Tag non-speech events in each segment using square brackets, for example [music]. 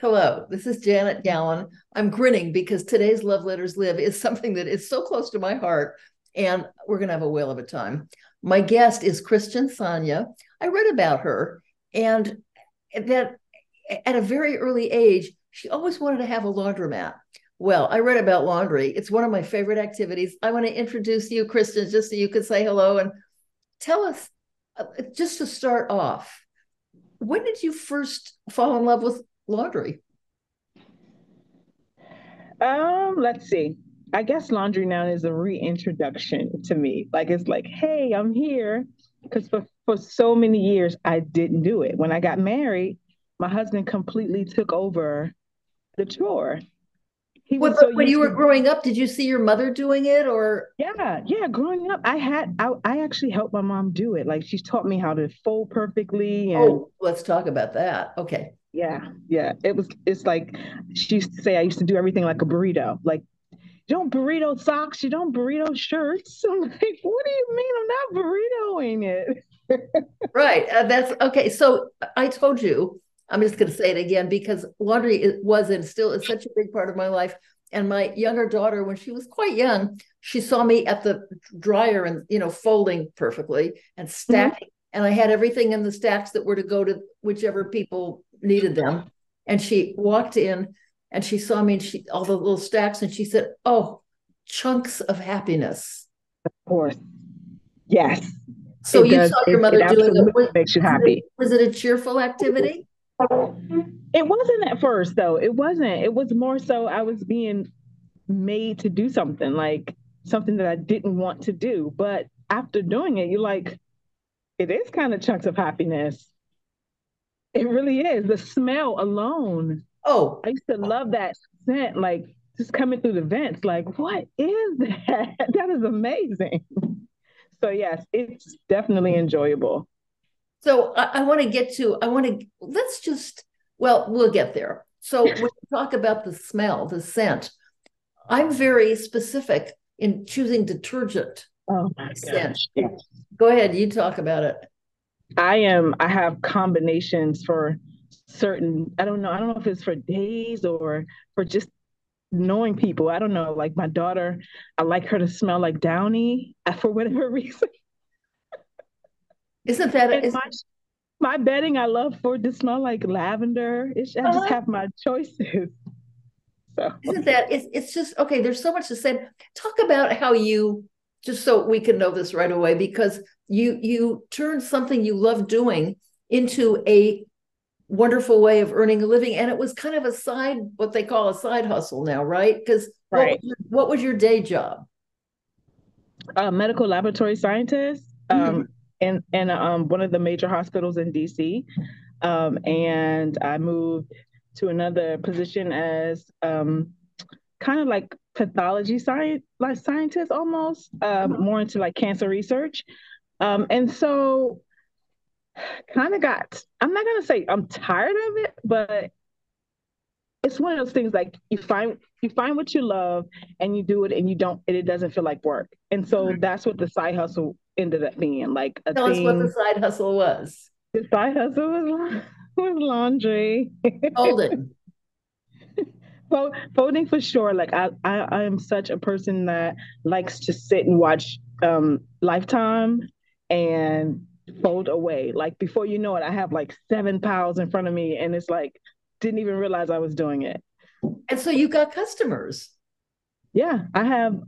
Hello, this is Janet Gallen. I'm grinning because today's Love Letters Live is something that is so close to my heart, and we're going to have a whale of a time. My guest is Christian Sanya. I read about her, and that at a very early age, she always wanted to have a laundromat. Well, I read about laundry. It's one of my favorite activities. I want to introduce you, Christian, just so you could say hello and tell us, uh, just to start off, when did you first fall in love with laundry? Um, let's see. I guess laundry now is a reintroduction to me. Like it's like, hey, I'm here. Because for, for so many years I didn't do it. When I got married, my husband completely took over the chore. He well, so when you were to... growing up, did you see your mother doing it or? Yeah, yeah. Growing up, I had I, I actually helped my mom do it. Like she's taught me how to fold perfectly. And... Oh, let's talk about that. Okay. Yeah, yeah. It was. It's like she used to say. I used to do everything like a burrito. Like you don't burrito socks. You don't burrito shirts. [laughs] I'm like, what do you mean? I'm not burritoing it. [laughs] right. Uh, that's okay. So I told you. I'm just going to say it again because laundry was and still is such a big part of my life. And my younger daughter, when she was quite young, she saw me at the dryer and you know folding perfectly and mm-hmm. stacking. Mm-hmm. And I had everything in the stacks that were to go to whichever people needed them. And she walked in and she saw me and she all the little stacks and she said, "Oh, chunks of happiness." Of course, yes. So it you does, saw your mother it doing it. Was, makes you happy. Was it a cheerful activity? It wasn't at first, though. It wasn't. It was more so I was being made to do something like something that I didn't want to do. But after doing it, you're like, it is kind of chunks of happiness. It really is. The smell alone. Oh, I used to love that scent, like just coming through the vents. Like, what is that? [laughs] that is amazing. So, yes, it's definitely enjoyable. So, I, I want to get to, I want to, let's just, well, we'll get there. So, [laughs] when you talk about the smell, the scent, I'm very specific in choosing detergent. Oh my scent. gosh. Go ahead, you talk about it. I am I have combinations for certain I don't know, I don't know if it's for days or for just knowing people. I don't know. Like my daughter, I like her to smell like Downy [laughs] for whatever reason. Isn't that is, my, my bedding I love for it to smell like lavender. It's, I just uh-huh. have my choices. [laughs] So. Isn't that it's it's just okay, there's so much to say. Talk about how you just so we can know this right away because you you turn something you love doing into a wonderful way of earning a living and it was kind of a side what they call a side hustle now right because right. what, what, was your day job a medical laboratory scientist um, mm-hmm. um, in, in um, one of the major hospitals in dc um, and i moved to another position as um, kind of like pathology science, like scientist almost, um, mm-hmm. more into like cancer research. Um, and so kind of got, I'm not gonna say I'm tired of it, but it's one of those things like you find you find what you love and you do it and you don't and it doesn't feel like work. And so mm-hmm. that's what the side hustle ended up being like a Tell thing. us what the side hustle was. The side hustle was, [laughs] was laundry. Folding. folding for sure. Like I, I, I am such a person that likes to sit and watch um, Lifetime and fold away. Like before you know it, I have like seven piles in front of me, and it's like didn't even realize I was doing it. And so you got customers. Yeah, I have.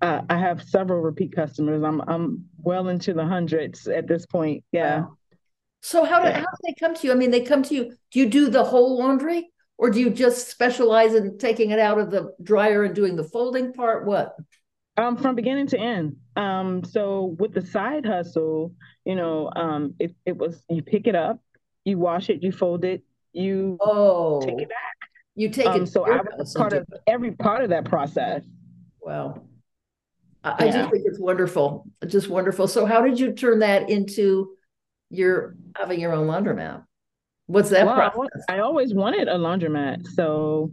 Uh, I have several repeat customers. I'm I'm well into the hundreds at this point. Yeah. Wow. So how do yeah. how do they come to you? I mean, they come to you. Do you do the whole laundry? Or do you just specialize in taking it out of the dryer and doing the folding part? What? Um, from beginning to end. Um, so with the side hustle, you know, um, it, it was you pick it up, you wash it, you fold it, you oh take it back. You take um, it. So I was part of every part of that process. Wow. I, yeah. I just think it's wonderful. Just wonderful. So how did you turn that into your having your own laundromat? What's that well, process? I, always wanted a laundromat. So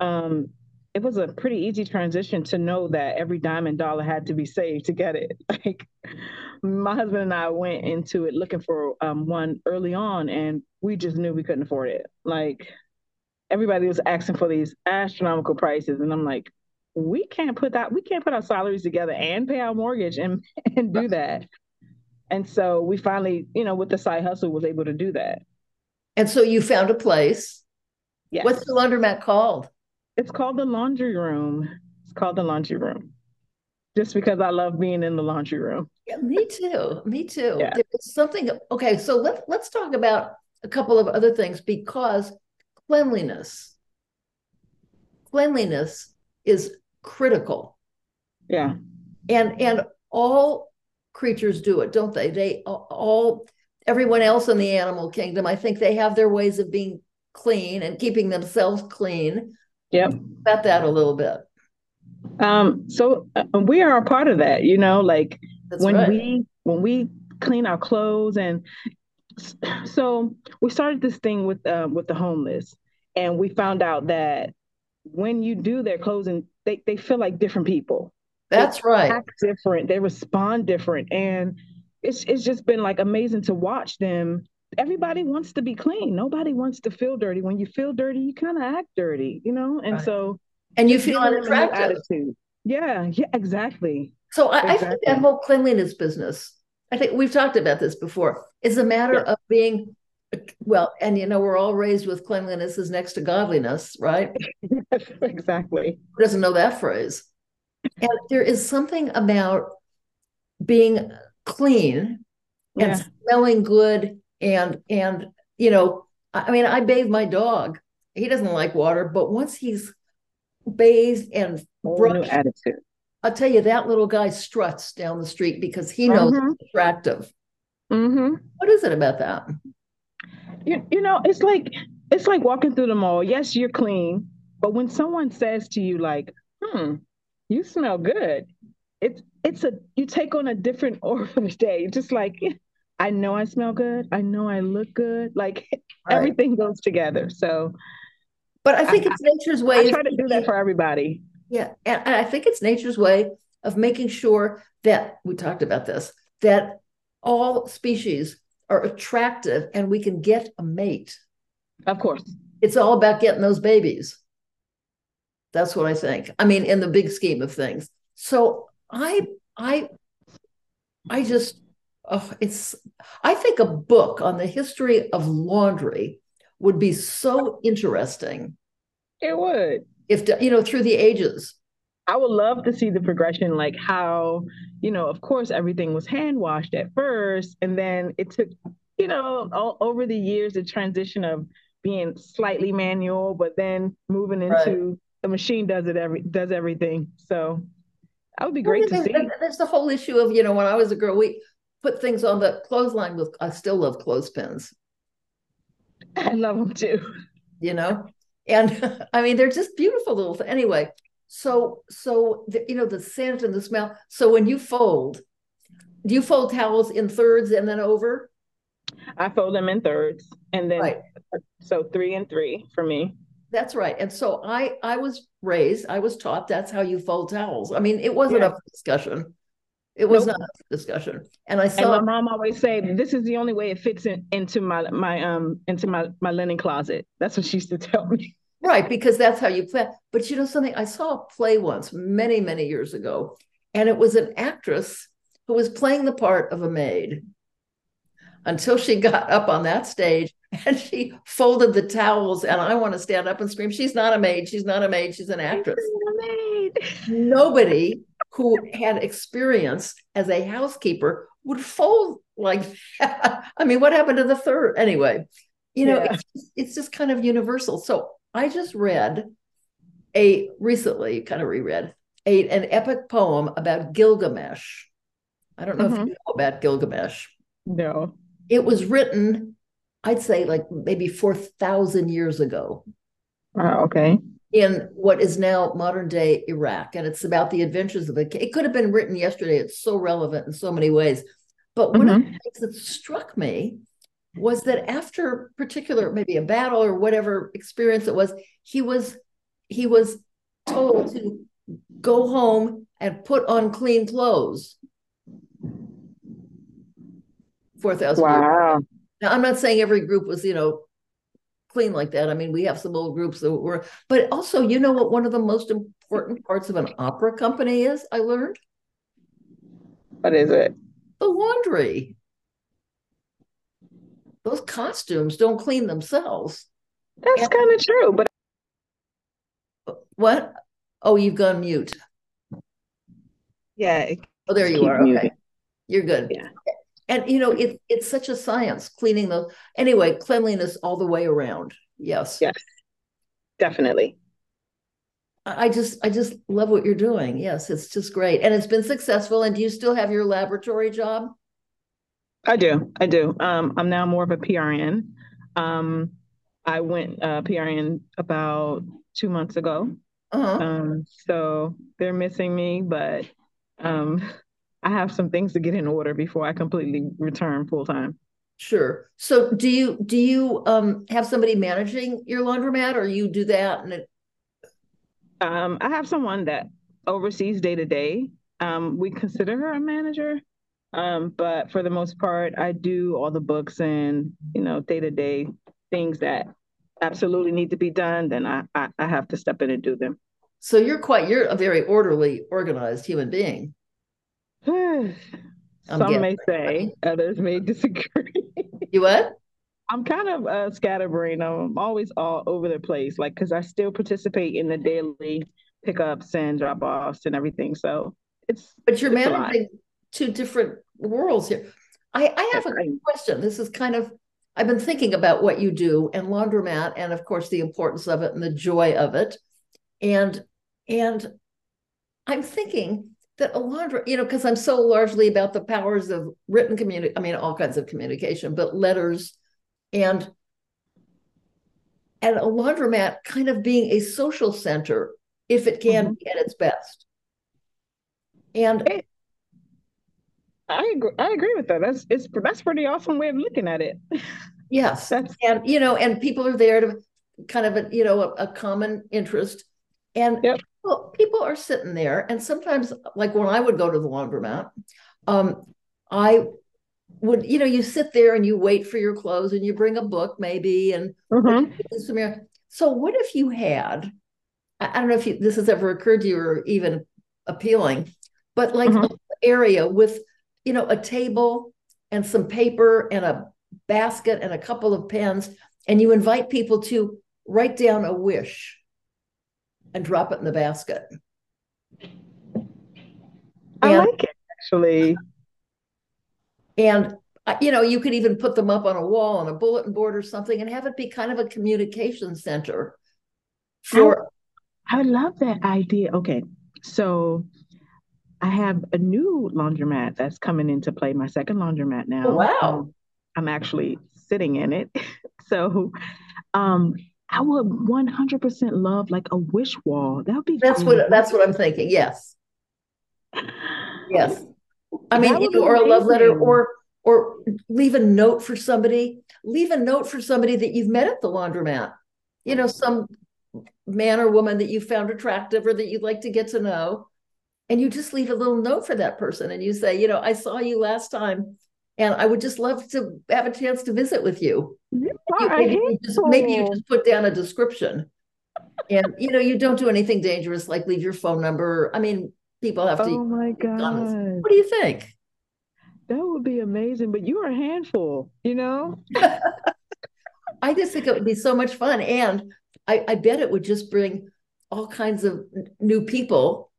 um, it was a pretty easy transition to know that every dime and dollar had to be saved to get it. [laughs] Like my husband and I went into it looking for um, one early on and we just knew we couldn't afford it. Like everybody was asking for these astronomical prices, and I'm like, we can't put that we can't put our salaries together and pay our mortgage and [laughs] and do that. And so we finally, you know, with the side hustle, was able to do that. And so you found a place. Yes. What's the laundromat called? It's called the laundry room. It's called the laundry room. Just because I love being in the laundry room. Yeah, me too. Me too. Yeah. There's something okay, so let, let's talk about a couple of other things because cleanliness. Cleanliness is critical. Yeah. And and all creatures do it, don't they? They all everyone else in the animal kingdom, I think they have their ways of being clean and keeping themselves clean. Yep. About that a little bit. Um, so uh, we are a part of that, you know, like That's when right. we when we clean our clothes and [clears throat] so we started this thing with uh, with the homeless and we found out that when you do their clothes and they, they feel like different people That's they right. act different they respond different and it's it's just been like amazing to watch them everybody wants to be clean nobody wants to feel dirty when you feel dirty you kind of act dirty you know and Right. so And you feel giving them unattractive. attitude yeah yeah exactly So I, I think Exactly. that whole cleanliness business, I think we've talked about this before, is a matter Yeah. of being well, and you know, we're all raised with cleanliness is next to godliness, right? [laughs] exactly Who doesn't know that phrase? And there is something about being clean and yeah smelling good and and you know, I mean, I bathe my dog. He doesn't like water, but once he's bathed and brushed, attitude I'll tell you that little guy struts down the street because he knows Mhm. it's attractive. mm-hmm. What is it about that? You, you know, it's like it's like walking through the mall. Yes, you're clean, but when someone says to you like, "Hmm, you smell good," it's it's a you take on a different [laughs] aura for the day. Just like I know I smell good. I know I look good. Like [laughs] Right. everything goes together. So But I think I- it's nature's way. I try to do that for everybody. Yeah, and, and I think it's nature's way of making sure that we talked about this that all species are attractive and we can get a mate. Of course. It's all about getting those babies. That's what I think. I mean, in the big scheme of things. So I I I just oh, it's I think a book on the history of laundry would be so interesting It would. if you know through the ages. I would love to see the progression, like how, you know, of course, everything was hand washed at first, and then it took, you know, all, over the years, the transition of being slightly manual, but then moving Right. into the machine does it every does everything. So that would be great to Well, see. there- There's the whole issue of, you know, when I was a girl, we put things on the clothesline with, I still love clothespins, [laughs] I love them too. you know? And [laughs] I mean, they're just beautiful little, th- anyway. So, so, the, you know, the scent and the smell. So when you fold, do you fold towels in thirds and then over? I fold them in thirds, and then Right. so three and three for me. That's right. And so I, I was raised, I was taught that's how you fold towels. I mean, it wasn't Yeah. up for discussion. It was Nope. not up for discussion. And I saw And my mom always say, "This is the only way it fits in, into my my um into my my linen closet." That's what she used to tell me. Right, because that's how you play. But you know something? I saw a play once many, many years ago, and it was an actress who was playing the part of a maid until she [laughs] got up on that stage [laughs] and she folded the towels. And I want to stand up and scream, She's not a maid. She's not a maid. She's an actress. Nobody who had experience as a housekeeper would fold like that. [laughs] I mean, what happened to the third? Anyway, you know, Yeah. it's, just, it's just kind of universal. So I just read a recently kind of reread a, an epic poem about Gilgamesh. I don't know if Mhm. you know about Gilgamesh. No. It was written, I'd say, like maybe 4,000 years ago Wow. Okay. in what is now modern day Iraq. And it's about the adventures of it. It could have been written yesterday. It's so relevant in so many ways. But one of mm-hmm. the things that struck me was that after particular, maybe a battle or whatever experience it was, he was he was told to go home and put on clean clothes. Four thousand. Wow. Now I'm not saying every group was, you know, clean like that. I mean, we have some old groups that were, but also, you know what? One of the most important parts of an opera company is. I learned. What is it? The laundry. Those costumes don't clean themselves. That's kind of true, but what? Oh, you've gone mute. Yeah. Oh, there you are. Okay. You're good. Yeah. And you know, it, it's such a science cleaning the anyway, cleanliness all the way around. Yes. Yes. Definitely. I just I just love what you're doing. Yes, it's just great. And it's been successful. And do you still have your laboratory job? I do. I do. Um, I'm now more of a PRN. Um, I went uh, PRN about two months ago. Uh-huh. Um, so they're missing me, but um, I have some things to get in order before I completely return full time. Sure. So do you do you um, have somebody managing your laundromat, or you do that? And it... um, I have someone that oversees day to day. We consider her a manager, um, but for the most part, I do all the books and you know day to day things that absolutely need to be done. Then I, I I have to step in and do them. So you're quite you're a very orderly, organized human being. [sighs] Some may say, others may [laughs] disagree. you what? I'm kind of uh, a scatterbrain. I'm always all over the place, like because I still participate in the daily pickups and drop offs and everything. So it's but you're it's managing two different worlds here. I, I have a question. This is kind of I've been thinking about what you do and laundromat, and of course the importance of it and the joy of it, and and I'm thinking that a laundry, you know, because I'm so largely about the powers of written community, I mean, all kinds of communication, but letters and and a laundromat kind of being a social center if it can mm-hmm. be at its best. And I agree, I agree with that. That's it's that's pretty awesome way of looking at it. Yes. [laughs] That's... And you know, and people are there to kind of a, you know, a, a common interest. And yep people, people are sitting there, and sometimes, like when I would go to the laundromat, um, I would, you know, you sit there and you wait for your clothes, and you bring a book maybe, and mm-hmm. so what if you had? I don't know if you, this has ever occurred to you or even appealing, but like mm-hmm. an area with, you know, a table and some paper and a basket and a couple of pens, and you invite people to write down a wish and drop it in the basket. I and, like it actually. And uh, you know, you could even put them up on a wall on a bulletin board or something and have it be kind of a communication center for I, I love that idea. Okay. So I have a new laundromat that's coming into play, my second laundromat now. Oh, wow. Um, I'm actually sitting in it. [laughs] so um I would 100% love like a wish wall. That would be That's what that's what I'm thinking. Yes. Yes. I mean, you know, or a love letter or or leave a note for somebody. Leave a note for somebody that you've met at the laundromat. You know, some man or woman that you found attractive or that you'd like to get to know. And you just leave a little note for that person and you say, you know, I saw you last time and I would just love to have a chance to visit with you. you maybe, you just, maybe you just put down a description, and you know you don't do anything dangerous like leave your phone number. I mean, people have to. Oh my god! What do you think? That would be amazing, but you're a handful, you know. [laughs] I just think it would be so much fun, and I, I bet it would just bring all kinds of new people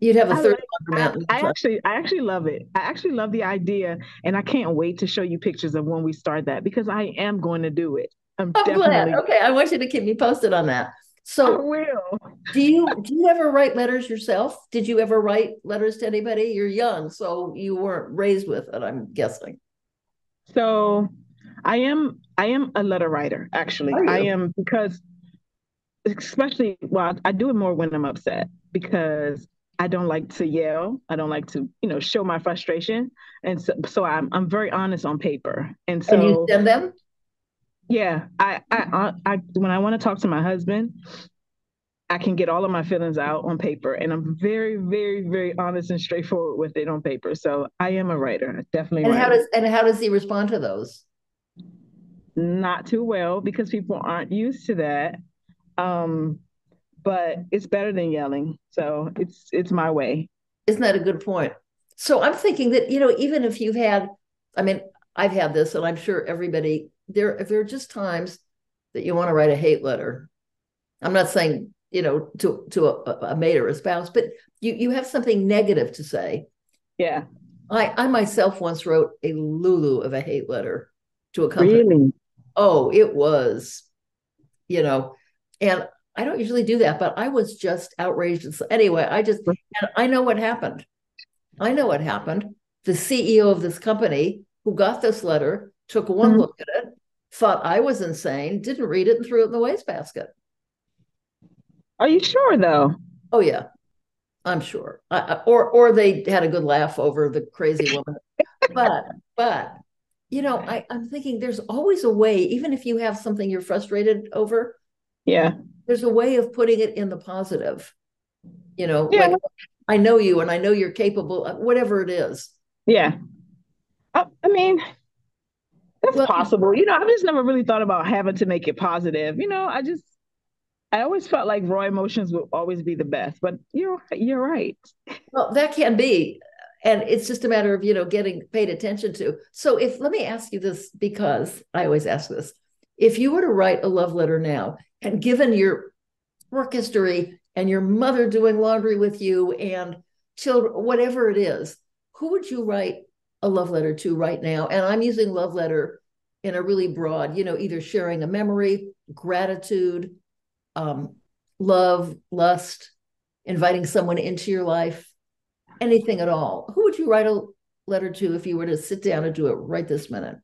You'd have a third like, I, I actually, I actually love it. I actually love the idea, and I can't wait to show you pictures of when we start that because I am going to do it. I'm, oh, I'm definitely... glad. Okay, I want you to keep me posted on that. So, I will. do you do you ever write letters yourself? Did you ever write letters to anybody? You're young, so you weren't raised with it. I'm guessing. So, I am I am a letter writer. Actually, I am because, especially well, I do it more when I'm upset because I don't like to yell. I don't like to, you know, show my frustration. And so, so I'm, I'm very honest on paper. And so and you send them? Yeah. I, I, I, when I want to talk to my husband, I can get all of my feelings out on paper and I'm very, very, very honest and straightforward with it on paper. So I am a writer. definitely. And how does, and how does he respond to those? not too well because people aren't used to that. Um, but it's better than yelling. So it's it's my way. Isn't that a good point? So I'm thinking that, you know, even if you've had, I mean, I've had this, and I'm sure everybody there, if there are just times that you want to write a hate letter. I'm not saying, you know, to to a, a mate or a spouse, but you you have something negative to say. Yeah. I I myself once wrote a lulu of a hate letter to a company. Really? Oh, it was, you know, and I don't usually do that, but I was just outraged. So Anyway, I just, I know what happened. I know what happened. The CEO of this company who got this letter took one mm-hmm. look at it, thought I was insane, didn't read it, and threw it in the wastebasket. Are you sure, though? Oh yeah, I'm sure. I, or or they had a good laugh over the crazy woman. [laughs] but but you know, I, I'm thinking there's always a way, even if you have something you're frustrated over. Yeah there's a way of putting it in the positive. You know yeah. like i know you and i know you're capable of whatever it is. Yeah. I, I mean that's well, possible. You know i've just never really thought about having to make it positive. You know i just i always felt like raw emotions would always be the best but you're you're right. Well that can be and it's just a matter of you know getting paid attention to. So if let me ask you this because i always ask this. If you were to write a love letter now and given your work history and your mother doing laundry with you and children, whatever it is, who would you write a love letter to right now? And I'm using love letter in a really broad, you know, either sharing a memory, gratitude, um, love, lust, inviting someone into your life, anything at all. Who would you write a letter to if you were to sit down and do it right this minute?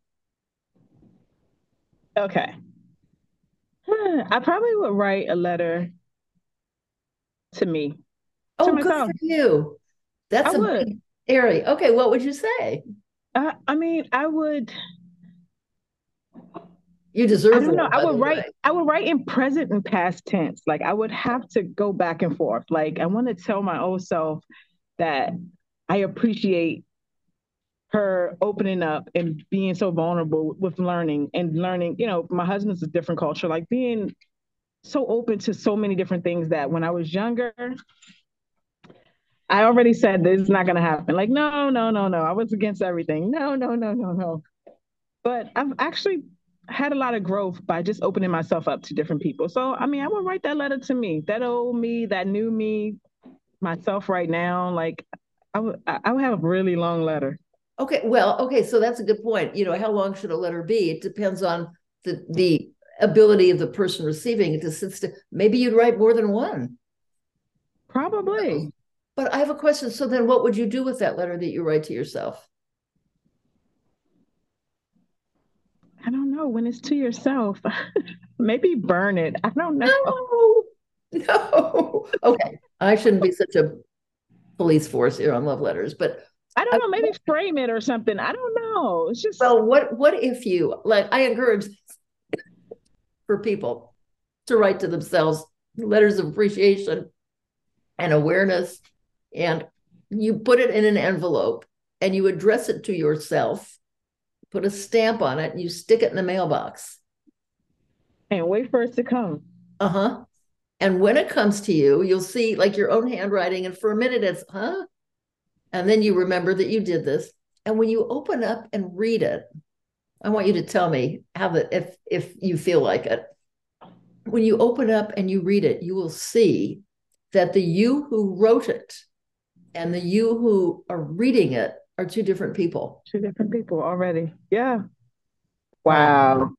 Okay. I probably would write a letter to me. Oh, to good for you. That's I a would. area. Okay, what would you say? Uh, I mean, I would. You deserve. I don't know. I would write. Way. I would write in present and past tense. Like I would have to go back and forth. Like I want to tell my old self that I appreciate her opening up and being so vulnerable with learning and learning, you know, my husband's a different culture, like being so open to so many different things that when I was younger, I already said this is not going to happen. Like, no, no, no, no. I was against everything. No, no, no, no, no. But I've actually had a lot of growth by just opening myself up to different people. So, I mean, I would write that letter to me, that old me, that new me, myself right now. Like, I would, I would have a really long letter. Okay, well, okay, so that's a good point. You know, how long should a letter be? It depends on the the ability of the person receiving it to sit still. Maybe you'd write more than one. Probably. But I have a question. So then what would you do with that letter that you write to yourself? I don't know. When it's to yourself, [laughs] maybe burn it. I don't know. No, no. [laughs] Okay. I shouldn't be such a police force here on love letters, but I don't know, maybe frame it or something. I don't know. It's just well, what what if you like I encourage for people to write to themselves letters of appreciation and awareness and you put it in an envelope and you address it to yourself, put a stamp on it, and you stick it in the mailbox. And wait for it to come. Uh-huh. And when it comes to you, you'll see like your own handwriting. And for a minute, it's, huh? And then you remember that you did this. And when you open up and read it, I want you to tell me how that if if you feel like it. When you open up and you read it, you will see that the you who wrote it and the you who are reading it are two different people. Two different people already. Yeah. Wow.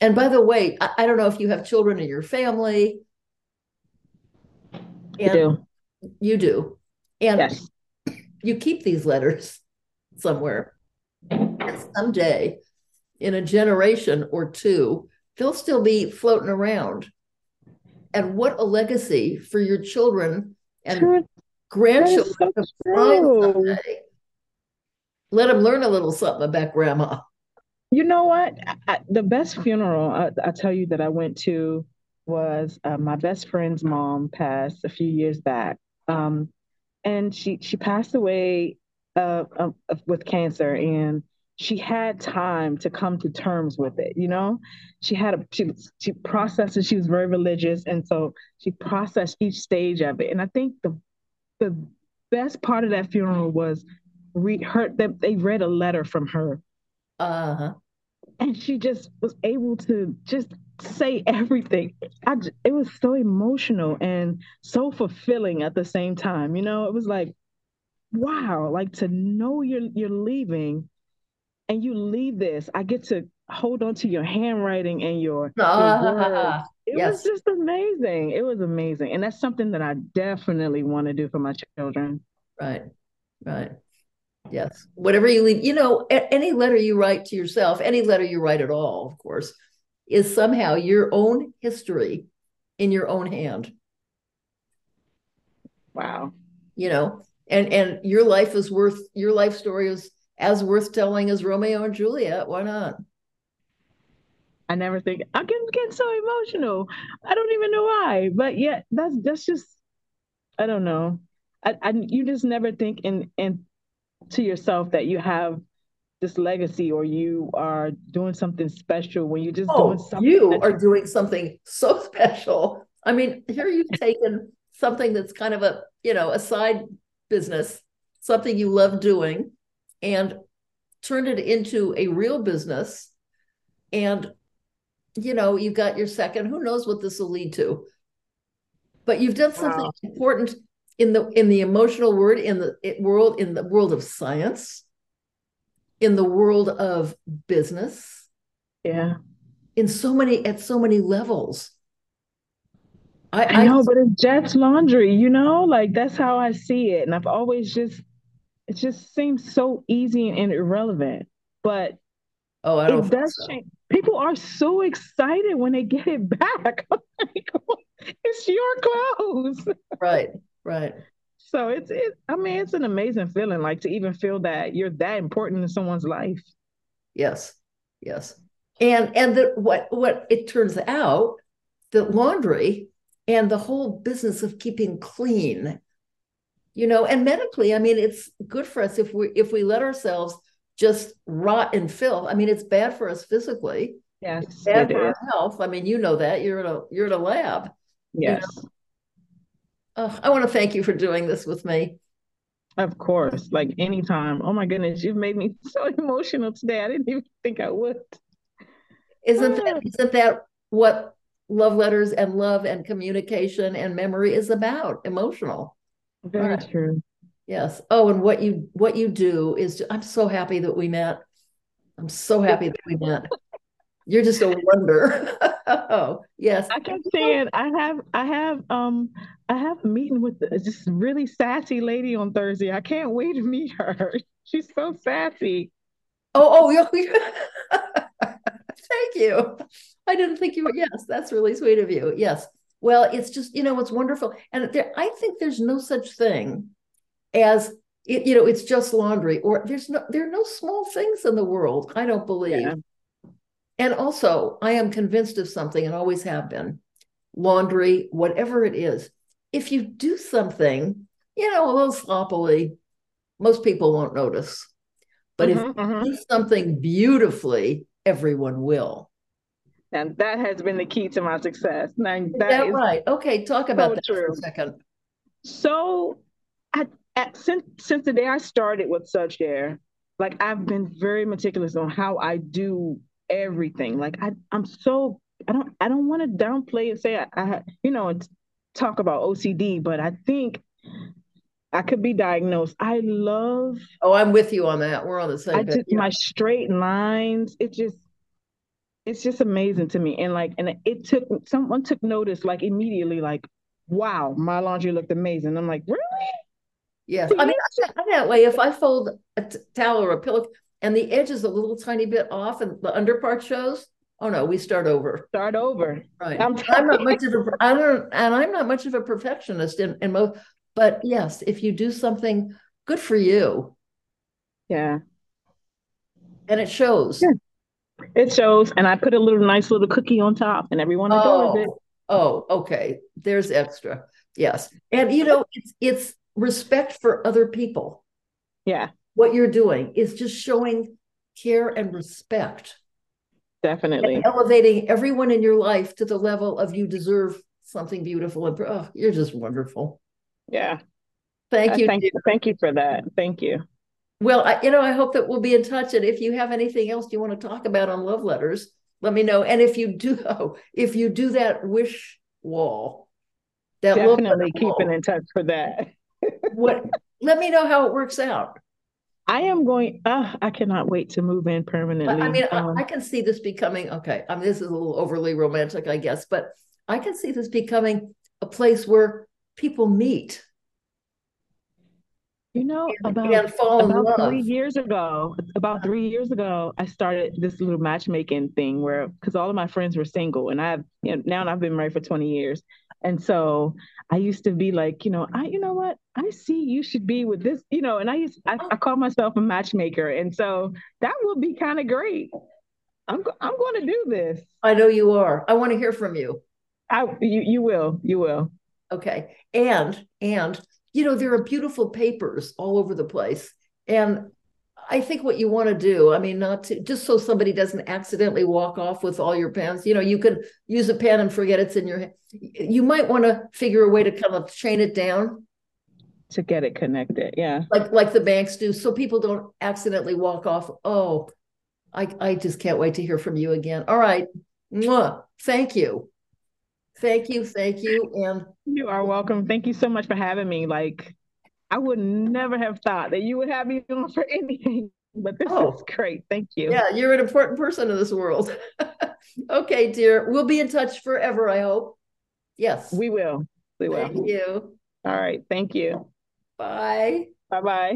And by the way, I, I don't know if you have children in your family. you do. You do. And yes you keep these letters somewhere. And someday, in a generation or two, they'll still be floating around. And what a legacy for your children and true. grandchildren so Let them learn a little something about grandma. You know what? I, the best funeral I, I, tell you that I went to was uh, my best friend's mom passed a few years back. Um, and she she passed away uh, uh, with cancer and she had time to come to terms with it you know? She had a she she processed it. She was very religious and so she processed each stage of it. And i think the the best part of that funeral was read her that they read a letter from her. Uh-huh. And she just was able to just say everything I, it was so emotional and so fulfilling at the same time you know it was like wow like to know you're you're leaving and you leave this, I get to hold on to your handwriting and your, uh, [laughs] your words. It yes. was just amazing. It was amazing. And that's something that I definitely want to do for my children. Right. Right. Yes. Whatever you leave, you know, any letter you write to yourself, any letter you write at all, of course, is somehow your own history in your own hand. Wow. You know, and and your life is worth your life story is as worth telling as Romeo and Juliet. Why not? I never think I can get so emotional. I don't even know why, but yeah, that's that's just I don't know. I, I you just never think in in to yourself that you have this legacy or you are doing something special when you're just oh, doing something. You are doing something so [laughs] special. I mean, here you've [laughs] taken something that's kind of a you know a side business, something you love doing, and turned it into a real business. And, you know, you've got your second, who knows what this will lead to. But you've done something wow. important in the in the emotional word in the world in the world of science in the world of business yeah in so many at so many levels I, I know I, but it's Jet's laundry you know like that's how i see it and i've always just it just seems so easy and irrelevant. But oh, I don't. It does so. change. People are so excited when they get it [laughs] back. [laughs] it's your clothes. Right. Right. So it's it. I mean, it's an amazing feeling, like to even feel that you're that important in someone's life. Yes. Yes. And and the what what it turns out that laundry and the whole business of keeping clean you know and medically i mean it's good for us if we if we let ourselves just rot and filth i mean it's bad for us physically yes it's bad for is. our health i mean you know that you're in a you're in a lab yes you know? Oh, i want to thank you for doing this with me of course like anytime oh my goodness you've made me [laughs] so emotional today i didn't even think i would isn't that [sighs] isn't that what love letters and love and communication and memory is about emotional very right. true. Yes. Oh, and what you what you do is I'm so happy that we met. I'm so happy that we met. You're just a wonder. [laughs] oh, yes. I kept saying I have I have um I have a meeting with this really sassy lady on Thursday. I can't wait to meet her. [laughs] She's so sassy. Oh, oh, [laughs] thank you. I didn't think you were. Yes, that's really sweet of you. Yes. Well, it's just, you know, it's wonderful. And there, I think there's no such thing as, it, you know, it's just laundry or there's no, there are no small things in the world. I don't believe. Yeah. And also, I am convinced of something and always have been laundry, whatever it is. If you do something, you know, a little sloppily, most people won't notice. But mm-hmm, if you mm-hmm. do something beautifully, everyone will. And that has been the key to my success. Now, that, that is right? Okay, talk about so that true. for a second. So, at, at, since since the day I started with Such Air, like I've been very meticulous on how I do everything. Like I, I'm so I don't I don't want to downplay and say I, I you know talk about OCD, but I think I could be diagnosed. I love. Oh, I'm with you on that. We're on the same. I just yeah. my straight lines. It just it's just amazing to me. And like, and it took someone took notice like immediately, like, wow, my laundry looked amazing. I'm like, really? Yes. I mean, I'm that way. If I fold a t- towel or a pillow and the edge is a little tiny bit off and the under part shows, oh no, we start over. Start over. Right. I'm, I'm not much of a, I don't, and I'm not much of a perfectionist in, in most, but yes, if you do something good for you. Yeah. And it shows. Yeah. It shows, and I put a little nice little cookie on top, and everyone adores oh, it. Oh, okay. There's extra. Yes, and you know it's it's respect for other people. Yeah, what you're doing is just showing care and respect. Definitely. And elevating everyone in your life to the level of you deserve something beautiful. And oh, you're just wonderful. Yeah. Thank uh, you. Thank you. Thank you for that. Thank you. Well, I, you know, I hope that we'll be in touch. And if you have anything else you want to talk about on love letters, let me know. And if you do, [laughs] oh, if you do that wish wall, that definitely keeping wall, in touch for that. [laughs] what? Let me know how it works out. I am going. Uh, I cannot wait to move in permanently. I mean, um, I, I, can see this becoming okay. I mean, this is a little overly romantic, I guess, but I can see this becoming a place where people meet you know, about, about three years ago, about three years ago, I started this little matchmaking thing where, because all of my friends were single, and I've you know, now I've been married for 20 years, and so I used to be like, you know, I, you know what, I see you should be with this, you know, and I used, I, I call myself a matchmaker, and so that would be kind of great. I'm, I'm going to do this. I know you are. I want to hear from you. I, you, you will, you will. Okay, and and you know, there are beautiful papers all over the place. And I think what you want to do, I mean, not to just so somebody doesn't accidentally walk off with all your pens, you know, you can use a pen and forget it's in your hand. You might want to figure a way to kind of chain it down to get it connected. Yeah. Like like the banks do. So people don't accidentally walk off. Oh, I, I just can't wait to hear from you again. All right. Mwah. Thank you. Thank you. Thank you. And you are welcome. Thank you so much for having me. Like, I would never have thought that you would have me on for [laughs] anything, but this oh, is great. Thank you. Yeah, you're an important person in this world. [laughs] okay, dear. We'll be in touch forever, I hope. Yes. We will. We will. Thank you. All right. Thank you. Bye. Bye bye.